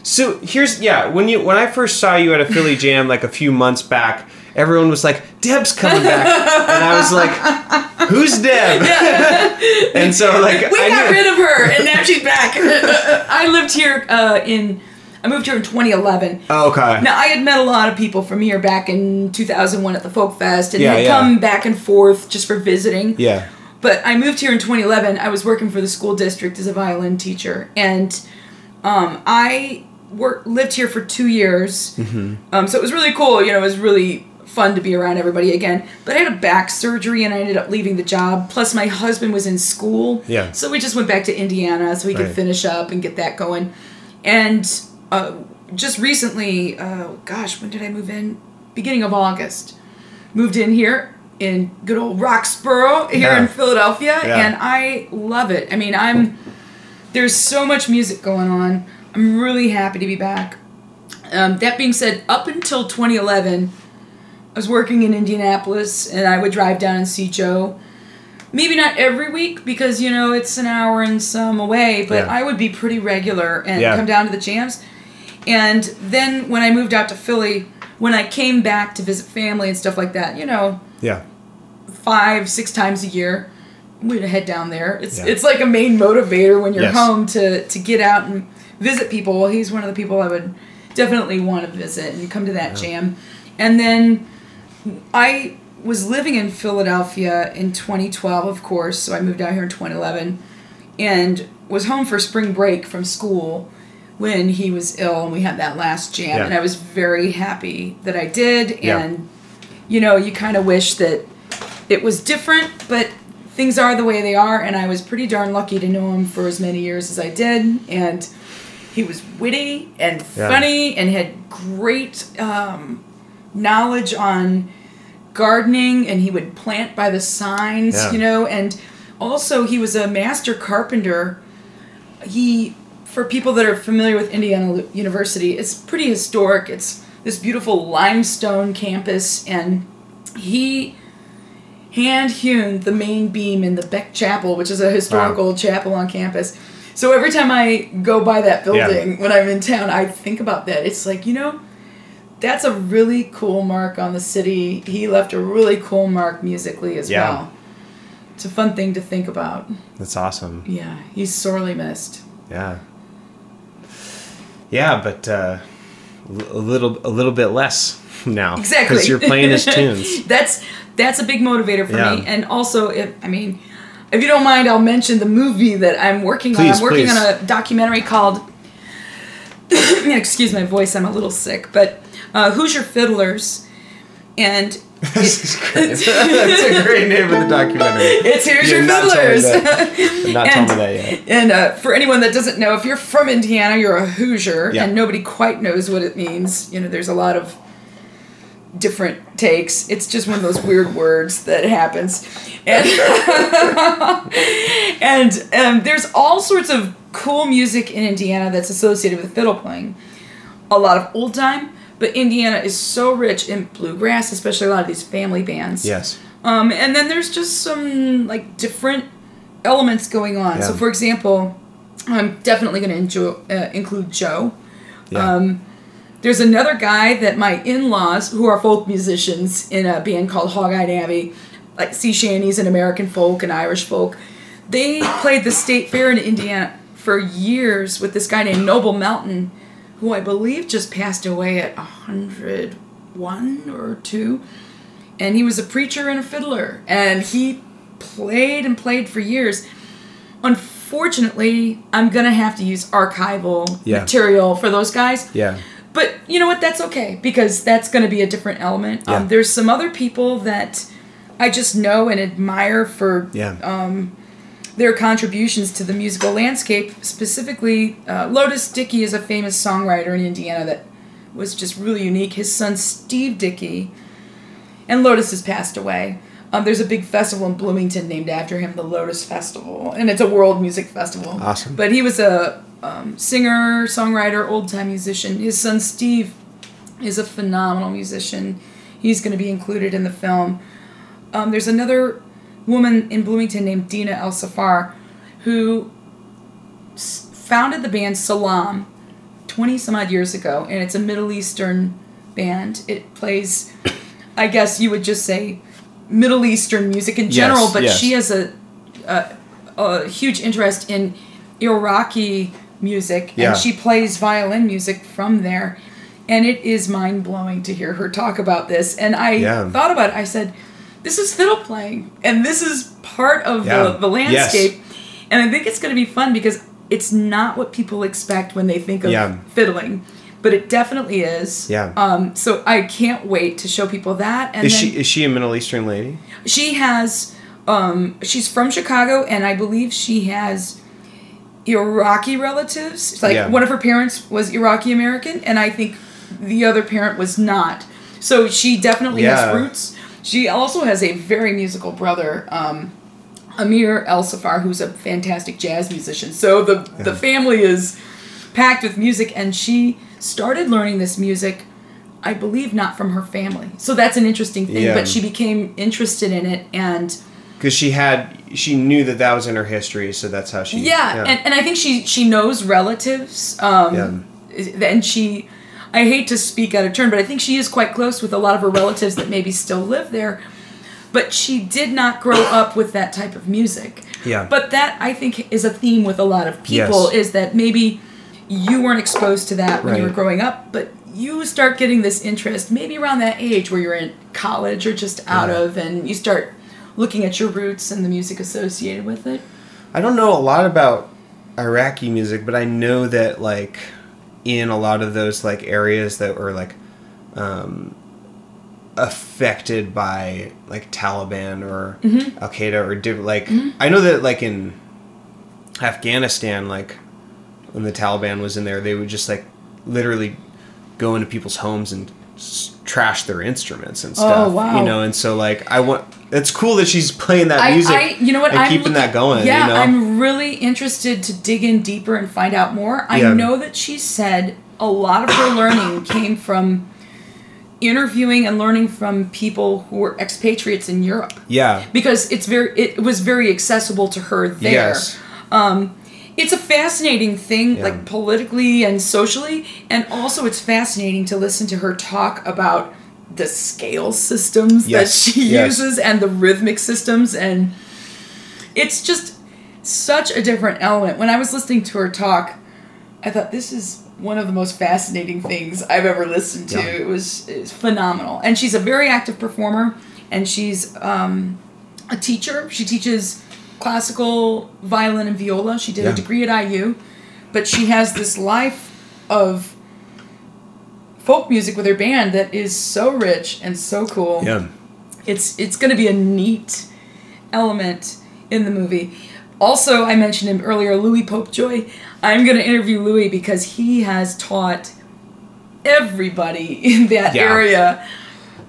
S1: So here's yeah, when you when I first saw you at a Philly Jam like a few months back, everyone was like, "Deb's coming back," and I was like, "Who's Deb?" and so like
S2: we
S1: I
S2: got
S1: knew-
S2: rid of her, and now she's back. I lived here uh, in. I moved here in 2011.
S1: Oh, okay.
S2: Now I had met a lot of people from here back in 2001 at the Folk Fest, and
S1: Yeah,
S2: had
S1: yeah.
S2: come back and forth just for visiting.
S1: Yeah.
S2: But I moved here in 2011. I was working for the school district as a violin teacher, and um, I worked lived here for two years.
S1: Mm-hmm.
S2: Um, so it was really cool. You know, it was really fun to be around everybody again. But I had a back surgery, and I ended up leaving the job. Plus, my husband was in school.
S1: Yeah.
S2: So we just went back to Indiana so we could
S1: Right.
S2: finish up and get that going. And uh, just recently, uh, gosh, when did I move in? Beginning of August. Moved in here in good old Roxborough here
S1: Yeah.
S2: in Philadelphia,
S1: Yeah.
S2: and I love it. I mean, I'm there's so much music going on. I'm really happy to be back. Um, that being said, up until 2011, I was working in Indianapolis, and I would drive down and see Joe. Maybe not every week because you know it's an hour and some away, but
S1: Yeah.
S2: I would be pretty regular and
S1: Yeah.
S2: come down to the jams. And then when I moved out to Philly, when I came back to visit family and stuff like that, you know,
S1: Yeah.
S2: five, six times a year. We'd head down there. It's
S1: Yeah.
S2: it's like a main motivator when you're
S1: Yes.
S2: home to to get out and visit people. Well, he's one of the people I would definitely want to visit and come to that jam. And then I was living in Philadelphia in 2012, of course, so I moved out here in 2011 and was home for spring break from school when he was ill and we had that last jam
S1: Yeah.
S2: and I was very happy that I did
S1: Yeah.
S2: and you know you kind of wish that it was different but things are the way they are and I was pretty darn lucky to know him for as many years as I did and he was witty and
S1: Yeah.
S2: funny and had great um, knowledge on gardening and he would plant by the signs,
S1: Yeah.
S2: you know, and also he was a master carpenter. He for people that are familiar with Indiana University, it's pretty historic. It's this beautiful limestone campus and he hand hewn the main beam in the Beck Chapel, which is a historical chapel on campus. So every time I go by that
S1: Yeah.
S2: building when I'm in town, I think about that. It's like, you know, that's a really cool mark on the city. He left a really cool mark musically as
S1: Yeah.
S2: well. It's a fun thing to think about.
S1: That's awesome.
S2: Yeah, he's sorely missed.
S1: Yeah. Yeah, but uh, a little a little bit less now.
S2: Exactly.
S1: Because you're playing his tunes.
S2: that's that's a big motivator for
S1: Yeah.
S2: me. And also, if I mean, if you don't mind, I'll mention the movie that I'm working on.
S1: Please,
S2: I'm working
S1: please.
S2: on a documentary called. excuse my voice. I'm a little sick, but uh, Hoosier Fiddlers, and
S1: this is great. That's a great name of the documentary.
S2: it's Hoosier
S1: You're not telling me
S2: Fiddlers.
S1: not telling me
S2: And-
S1: that yet.
S2: And uh, for anyone that doesn't know, if you're from Indiana, you're a Hoosier,
S1: Yeah.
S2: and nobody quite knows what it means. You know, there's a lot of different takes. It's just one of those weird words that happens, and and um, there's all sorts of cool music in Indiana that's associated with fiddle playing. A lot of old time, but Indiana is so rich in bluegrass, especially a lot of these family bands.
S1: Yes.
S2: Um, and then there's just some like different elements going on. So, for example, I'm definitely going to uh, include Joe.
S1: Yeah.
S2: Um, there's another guy that my in-laws, who are folk musicians in a band called Hog-Eyed Abbey, like sea shanties and American folk and Irish folk, they played the state fair in Indiana for years with this guy named Noble Melton, who I believe just passed away at 101 or 2 and he was a preacher and a fiddler and he played and played for years unfortunately i'm gonna have to use archival
S1: Yeah.
S2: material for those guys
S1: yeah.
S2: but you know what that's okay because that's gonna be a different element
S1: Yeah.
S2: um, there's some other people that i just know and admire for
S1: Yeah.
S2: um, their contributions to the musical landscape. Specifically, uh, Lotus Dickey is a famous songwriter in Indiana that was just really unique. His son Steve Dickey, and Lotus has passed away. Um, there's a big festival in Bloomington named after him, the Lotus Festival, and it's a world music festival.
S1: Awesome.
S2: But he was a um, singer, songwriter, old time musician. His son Steve is a phenomenal musician. He's going to be included in the film. Um, there's another woman in Bloomington named Dena El Saffar who s- founded the band Salaam 20 some odd years ago, and it's a Middle Eastern band. It plays, I guess you would just say, Middle Eastern music in general,
S1: Yes,
S2: but
S1: yes.
S2: she has a, a, a huge interest in Iraqi music,
S1: Yeah.
S2: and she plays violin music from there. And it is mind blowing to hear her talk about this. And I
S1: Yeah.
S2: thought about it. I said, this is fiddle playing, and this is part of
S1: Yeah.
S2: the, the landscape. And I think it's going to be fun because it's not what people expect when they think of
S1: Yeah.
S2: fiddling, but it definitely is.
S1: Yeah.
S2: Um, so I can't wait to show people that. And
S1: Is
S2: then
S1: she is she a Middle Eastern lady?
S2: she has, um, she's from Chicago, and I believe she has Iraqi relatives. Like
S1: Yeah.
S2: one of her parents was Iraqi American, and I think the other parent was not. So she definitely
S1: Yeah.
S2: has roots. She also has a very musical brother, um, Amir ElSaffar, who's a fantastic jazz musician. So the the family is packed with music, and she started learning this music, I believe, not from her family. So that's an interesting thing.
S1: Yeah.
S2: But she became interested in it, and
S1: Because she had she knew that that was in her history, so that's how she.
S2: yeah, And, and I think she she knows relatives. Um, and she, I hate to speak out of turn, but I think she is quite close with a lot of her relatives that maybe still live there. But she did not grow up with that type of music.
S1: Yeah.
S2: But that I think is a theme with a lot of people
S1: Yes.
S2: is that maybe you weren't exposed to that when you were growing up, but you start getting this interest maybe around that age where you're in college or just out
S1: Yeah.
S2: of, and you start looking at your roots and the music associated with it.
S1: I don't know a lot about Iraqi music, but I know that like in a lot of those like areas that were like um, affected by like Taliban or
S2: Mm-hmm.
S1: Al Qaeda or different like I know that like in Afghanistan like when the Taliban was in there they would just like literally go into people's homes and s- trash their instruments and oh, stuff
S2: Oh, wow.
S1: you know and so like I want it's cool that she's playing that
S2: I,
S1: music
S2: I, you know what?
S1: and
S2: I'm
S1: keeping that going
S2: Yeah,
S1: you know
S2: I'm really interested to dig in deeper and find out more. I
S1: Yeah.
S2: know that she said a lot of her learning came from interviewing and learning from people who were expatriates in Europe
S1: yeah
S2: because it's very it was very accessible to her there.
S1: yes um,
S2: It's a fascinating thing,
S1: Yeah.
S2: like politically and socially, and also it's fascinating to listen to her talk about the scale systems
S1: Yes,
S2: that she
S1: yes.
S2: uses and the rhythmic systems, and it's just such a different element. When I was listening to her talk, I thought this is one of the most fascinating things I've ever listened to.
S1: Yeah.
S2: It was it was phenomenal, and she's a very active performer, and she's um, a teacher. She teaches classical violin and viola. She did
S1: Yeah.
S2: a degree at IU, but she has this life of folk music with her band that is so rich and so cool.
S1: yeah
S2: It's it's going to be a neat element in the movie. Also, I mentioned him earlier, Louis Popejoy. I'm going to interview Louis because he has taught everybody in that
S1: Yeah.
S2: area.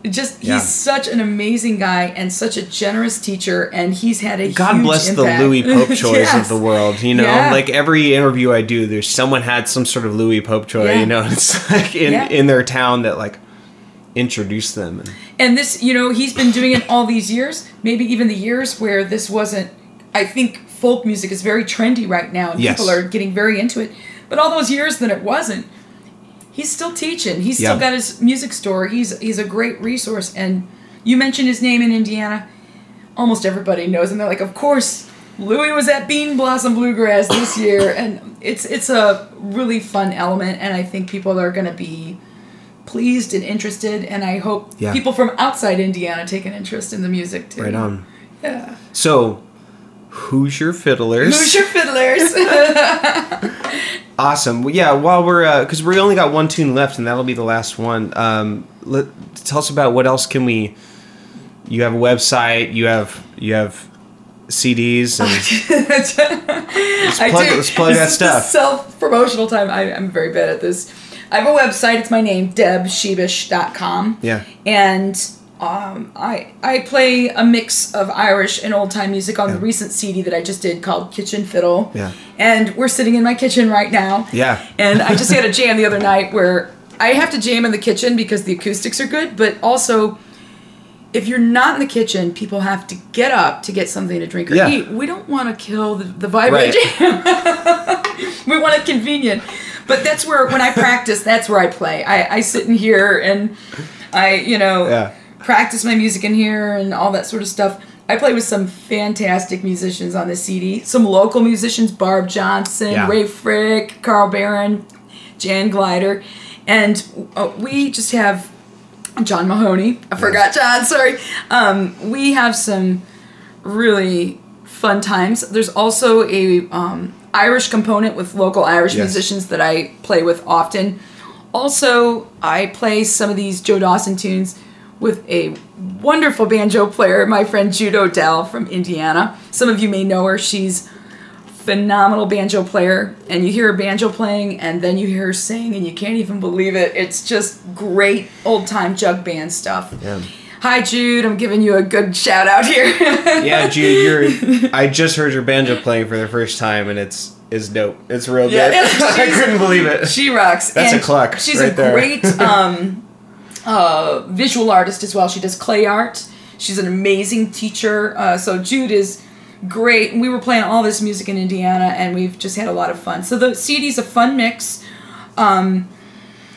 S2: Just
S1: Yeah.
S2: he's such an amazing guy and such a generous teacher, and he's had a
S1: God bless
S2: impact.
S1: the Louis Popejoys
S2: Yes.
S1: of the world. You know,
S2: Yeah.
S1: like every interview I do, there's someone had some sort of Louis Popejoy.
S2: Yeah.
S1: You know, it's like in in their town that like introduced them. And,
S2: And this, you know, he's been doing it all these years, maybe even the years where this wasn't. I think folk music is very trendy right now, and
S1: Yes.
S2: people are getting very into it. But all those years that it wasn't, he's still teaching. He's still got his music store. He's he's a great resource. And you mentioned his name in Indiana, almost everybody knows him. They're like, of course, Louis was at Bean Blossom Bluegrass this year, and it's it's a really fun element. And I think people are going to be pleased and interested. And I hope
S1: Yeah.
S2: people from outside Indiana take an interest in the music too.
S1: right on.
S2: Yeah.
S1: So, Hoosier Fiddlers.
S2: Who's your fiddlers?
S1: Awesome. Well, yeah, while we're because we only got one tune left, and that'll be the last one. Um, let tell us about what else can we. You have a website. You have you have CDs and
S2: I
S1: plug-
S2: do.
S1: let's plug that stuff.
S2: Self promotional time. I, I'm very bad at this. I have a website. It's my name, debshebish.com.
S1: Yeah.
S2: And um, I I play a mix of Irish and old time music on the recent CD that I just did called Kitchen Fiddle.
S1: Yeah.
S2: And we're sitting in my kitchen right now.
S1: Yeah.
S2: And I just had a jam the other night where I have to jam in the kitchen because the acoustics are good, but also if you're not in the kitchen, people have to get up to get something to drink or
S1: Yeah.
S2: eat. We don't want to kill the, the vibe
S1: Right.
S2: jam. we want it convenient. But that's where when I practice, that's where I play. I, I sit in here and I, you know,
S1: Yeah.
S2: Practice my music in here and all that sort of stuff. I play with some fantastic musicians on the CD. Some local musicians, Barb Johnson,
S1: Yeah.
S2: Ray Frick, Carl Barron, Jan Glider. And uh, we just have John Mahoney. I forgot John, sorry. Um, we have some really fun times. There's also a um, Irish component with local Irish
S1: Yes.
S2: musicians that I play with often. Also, I play some of these Joe Dawson tunes with a wonderful banjo player, my friend Jude Odell from Indiana. Some of you may know her. She's phenomenal banjo player and you hear her banjo playing and then you hear her sing and you can't even believe it it's just great old time jug band stuff
S1: Yeah.
S2: hi jude i'm giving you a good shout out here
S1: yeah, Jude, you're. I just heard your banjo playing for the first time, and it's it's dope. It's real
S2: Yeah,
S1: good. I couldn't believe it.
S2: she rocks
S1: That's a
S2: And
S1: cluck
S2: she's
S1: right
S2: a
S1: there.
S2: great um, uh, visual artist as well she does clay art she's an amazing teacher uh, so jude is great we were playing all this music in indiana and we've just had a lot of fun so the cd's a fun mix Um,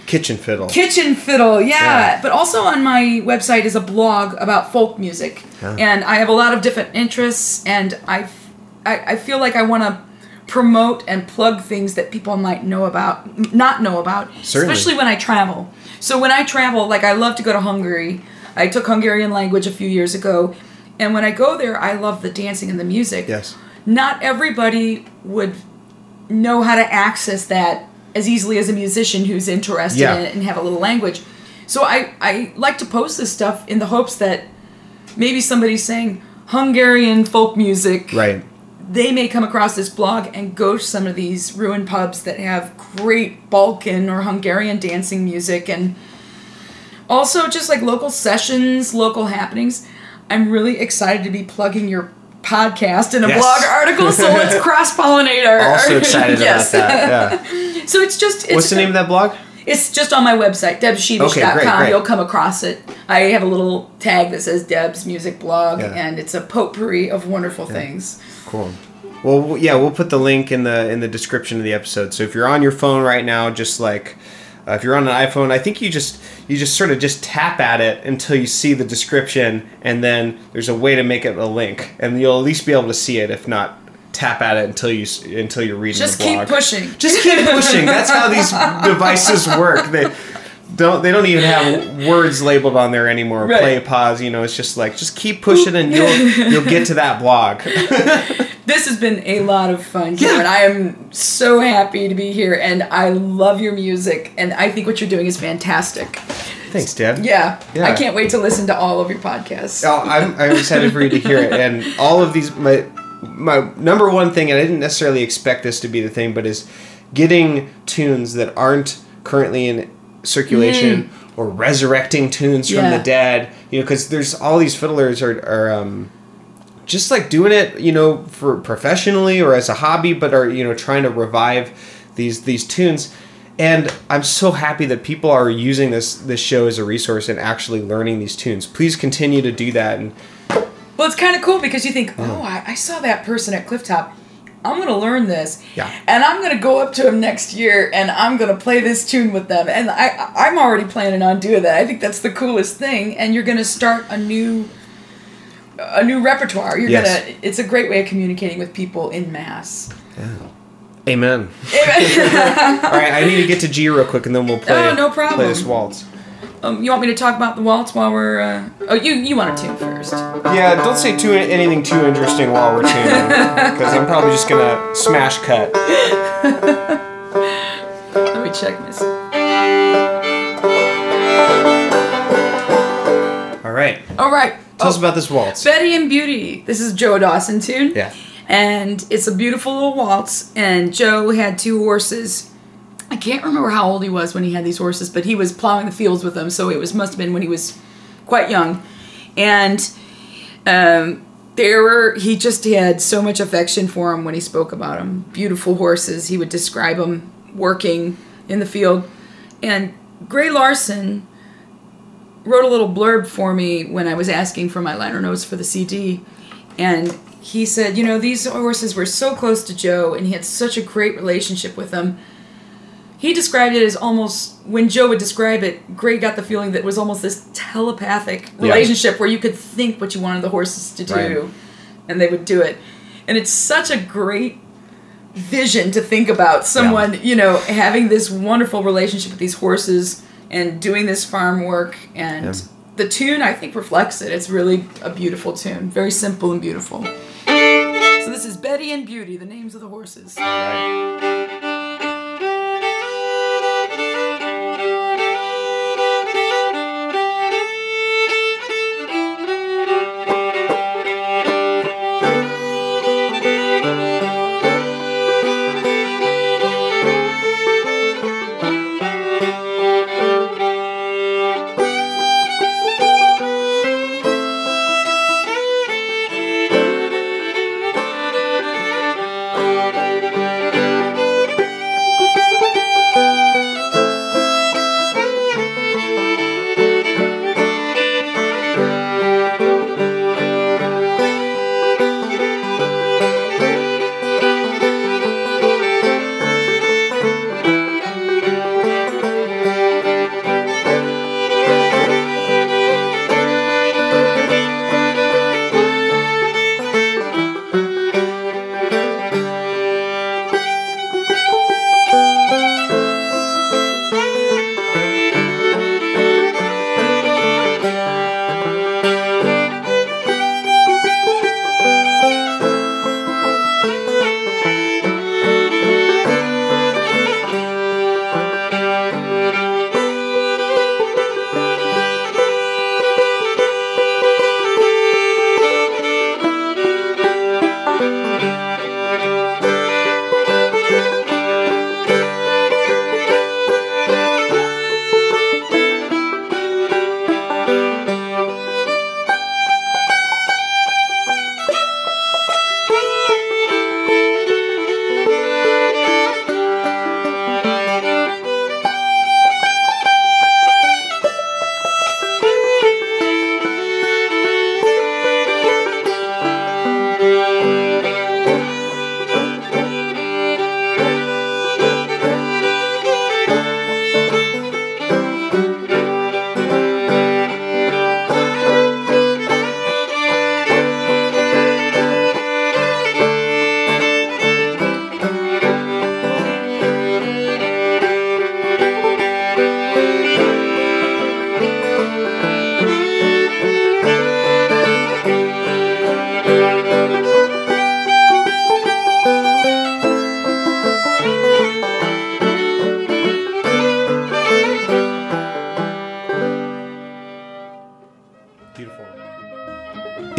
S1: Kitchen fiddle.
S2: Kitchen Fiddle, yeah.
S1: Yeah.
S2: But also on my website is a blog about folk music,
S1: Yeah.
S2: and I have a lot of different interests, and I, I, I feel like I want to promote and plug things that people might know about, not know about,
S1: Certainly.
S2: especially when I travel. So when I travel, like I love to go to Hungary. I took Hungarian language a few years ago, and when I go there, I love the dancing and the music.
S1: Yes.
S2: Not everybody would know how to access that as easily as a musician who's interested
S1: Yeah.
S2: in it and have a little language. So I, I like to post this stuff in the hopes that maybe somebody's saying Hungarian folk music.
S1: Right.
S2: They may come across this blog and go to some of these ruined pubs that have great Balkan or Hungarian dancing music and also just like local sessions, local happenings. I'm really excited to be plugging your podcast in a
S1: Yes.
S2: blog article, so let's cross pollinate our.
S1: Also excited
S2: Yes.
S1: about that. Yeah.
S2: so it's just it's
S1: What's the name of that blog?
S2: it's just on my website, debshebish.com.
S1: Okay, great, great.
S2: You'll come across it. I have a little tag that says Deb's Music Blog,
S1: Yeah.
S2: and it's a potpourri of wonderful things.
S1: Cool. Well, yeah, we'll put the link in the in the description of the episode. So if you're on your phone right now, just like uh, if you're on an iPhone, I think you just you just sort of just tap at it until you see the description, and then there's a way to make it a link, and you'll at least be able to see it. If not, tap at it until you until you're reading
S2: Just
S1: the
S2: keep pushing.
S1: Just keep pushing. That's how these devices work. They don't they don't even have words labeled on there anymore.
S2: Right.
S1: Play, pause. You know, it's just like just keep pushing, and you'll you'll get to that blog.
S2: This has been a lot of fun, Karen. I am so happy to be here, and I love your music, and I think what you're doing is fantastic.
S1: Thanks, Deb.
S2: Yeah,
S1: Yeah.
S2: I can't wait to listen to all of your podcasts.
S1: Oh, I'm, I'm excited for you to hear it. And all of these, my my number one thing, and I didn't necessarily expect this to be the thing, but is getting tunes that aren't currently in circulation or resurrecting tunes from
S2: Mm. Yeah.
S1: the dead. You know, because there's all these fiddlers are are um, just like doing it, you know, for professionally or as a hobby, but are you know trying to revive these these tunes. And I'm so happy that people are using this this show as a resource and actually learning these tunes. Please continue to do that. And
S2: Well, it's kind of cool because you think, oh, I, I saw that person at Clifftop. I'm gonna learn this,
S1: Yeah.
S2: and I'm gonna go up to him next year, and I'm gonna play this tune with them. And I, I'm already planning on doing that. I think that's the coolest thing. And you're gonna start a new, a new repertoire. You're
S1: Yes.
S2: gonna. It's a great way of communicating with people in mass.
S1: amen. All right, I need to get to G real quick, and then we'll play.
S2: Oh, no problem.
S1: Play this waltz.
S2: Um, you want me to talk about the waltz while we're? Uh... Oh, you you want to tune first?
S1: Yeah, don't say too anything too interesting while we're tuning, because I'm probably just gonna smash cut.
S2: Let me check this.
S1: All right,
S2: All right.
S1: tell us
S2: Oh.
S1: about this waltz.
S2: Betty and Beauty. This is Joe Dawson tune.
S1: Yeah.
S2: And it's a beautiful little waltz. And Joe had two horses. I can't remember how old he was when he had these horses, but he was plowing the fields with them, so it was must have been when he was quite young. And um, there were he just had so much affection for them when he spoke about them. Beautiful horses. He would describe them working in the field. And Grey Larsen wrote a little blurb for me when I was asking for my liner notes for the CD. And he said, you know, these horses were so close to Joe and he had such a great relationship with them. He described it as almost, when Joe would describe it, Grey got the feeling that it was almost this telepathic
S1: Yeah.
S2: relationship where you could think what you wanted the horses to do
S1: Right.
S2: and they would do it. And it's such a great vision to think about someone, you know, having this wonderful relationship with these horses and doing this farm work and
S1: Yeah.
S2: the tune I think reflects it. It's really a beautiful tune, very simple and beautiful. So this is Betty and Beauty, the names of the horses.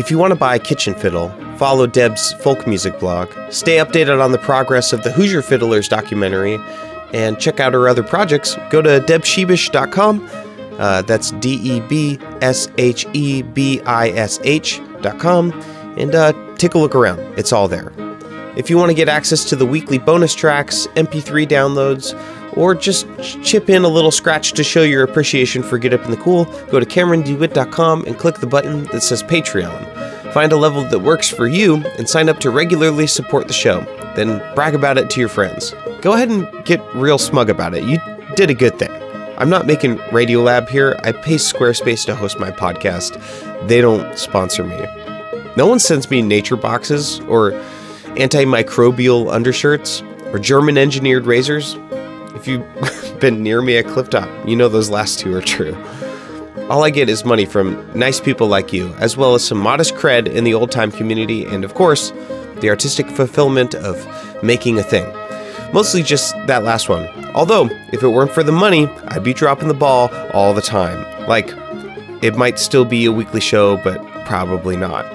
S1: If you want to buy a kitchen fiddle, follow Deb's folk music blog, stay updated on the progress of the Hoosier Fiddlers documentary, and check out her other projects, go to debshebish.com. Uh, that's D E B S H E B I S H.com. And uh, take a look around. It's all there. If you want to get access to the weekly bonus tracks, MP3 downloads, or just chip in a little scratch to show your appreciation for Get Up in the Cool, go to CameronDewitt.com and click the button that says Patreon. Find a level that works for you and sign up to regularly support the show. Then brag about it to your friends. Go ahead and get real smug about it. You did a good thing. I'm not making Radiolab here. I pay Squarespace to host my podcast. They don't sponsor me. No one sends me nature boxes or antimicrobial undershirts or German engineered razors. If you've been near me at Clifftop, you know those last two are true. All I get is money from nice people like you, as well as some modest cred in the old time community, and of course, the artistic fulfillment of making a thing. Mostly just that last one. Although, if it weren't for the money, I'd be dropping the ball all the time. Like, it might still be a weekly show, but probably not.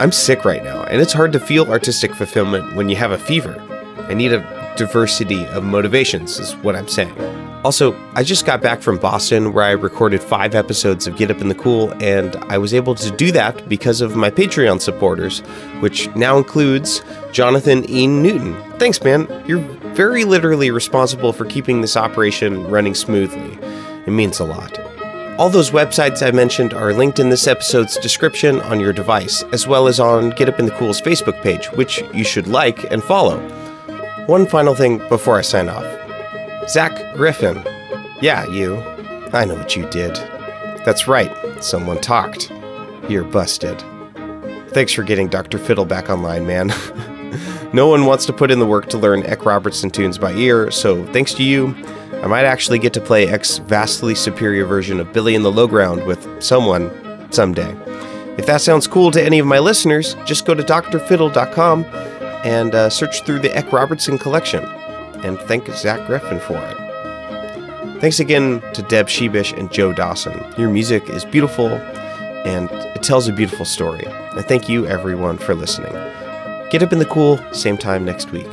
S1: I'm sick right now, and it's hard to feel artistic fulfillment when you have a fever. I need a diversity of motivations, is what I'm saying. Also, I just got back from Boston where I recorded five episodes of Get Up in the Cool, and I was able to do that because of my Patreon supporters, which now includes Jonathan Ian Newton. Thanks, man. You're very literally responsible for keeping this operation running smoothly. It means a lot. All those websites I mentioned are linked in this episode's description on your device, as well as on Get Up in the Cool's Facebook page, which you should like and follow. One final thing before I sign off. Zach Griffin. Yeah, you. I know what you did. That's right, someone talked. You're busted. Thanks for getting Dr. Fiddle back online, man. no one wants to put in the work to learn Eck Robertson tunes by ear, so thanks to you, I might actually get to play Eck's vastly superior version of Billy in the Lowground with someone someday. If that sounds cool to any of my listeners, just go to drfiddle.com and uh, search through the Eck Robertson collection. And thank Zach Griffin for it. Thanks again to Deb Shebish and Joe Dawson. Your music is beautiful and it tells a beautiful story. And thank you, everyone, for listening. Get up in the cool, same time next week.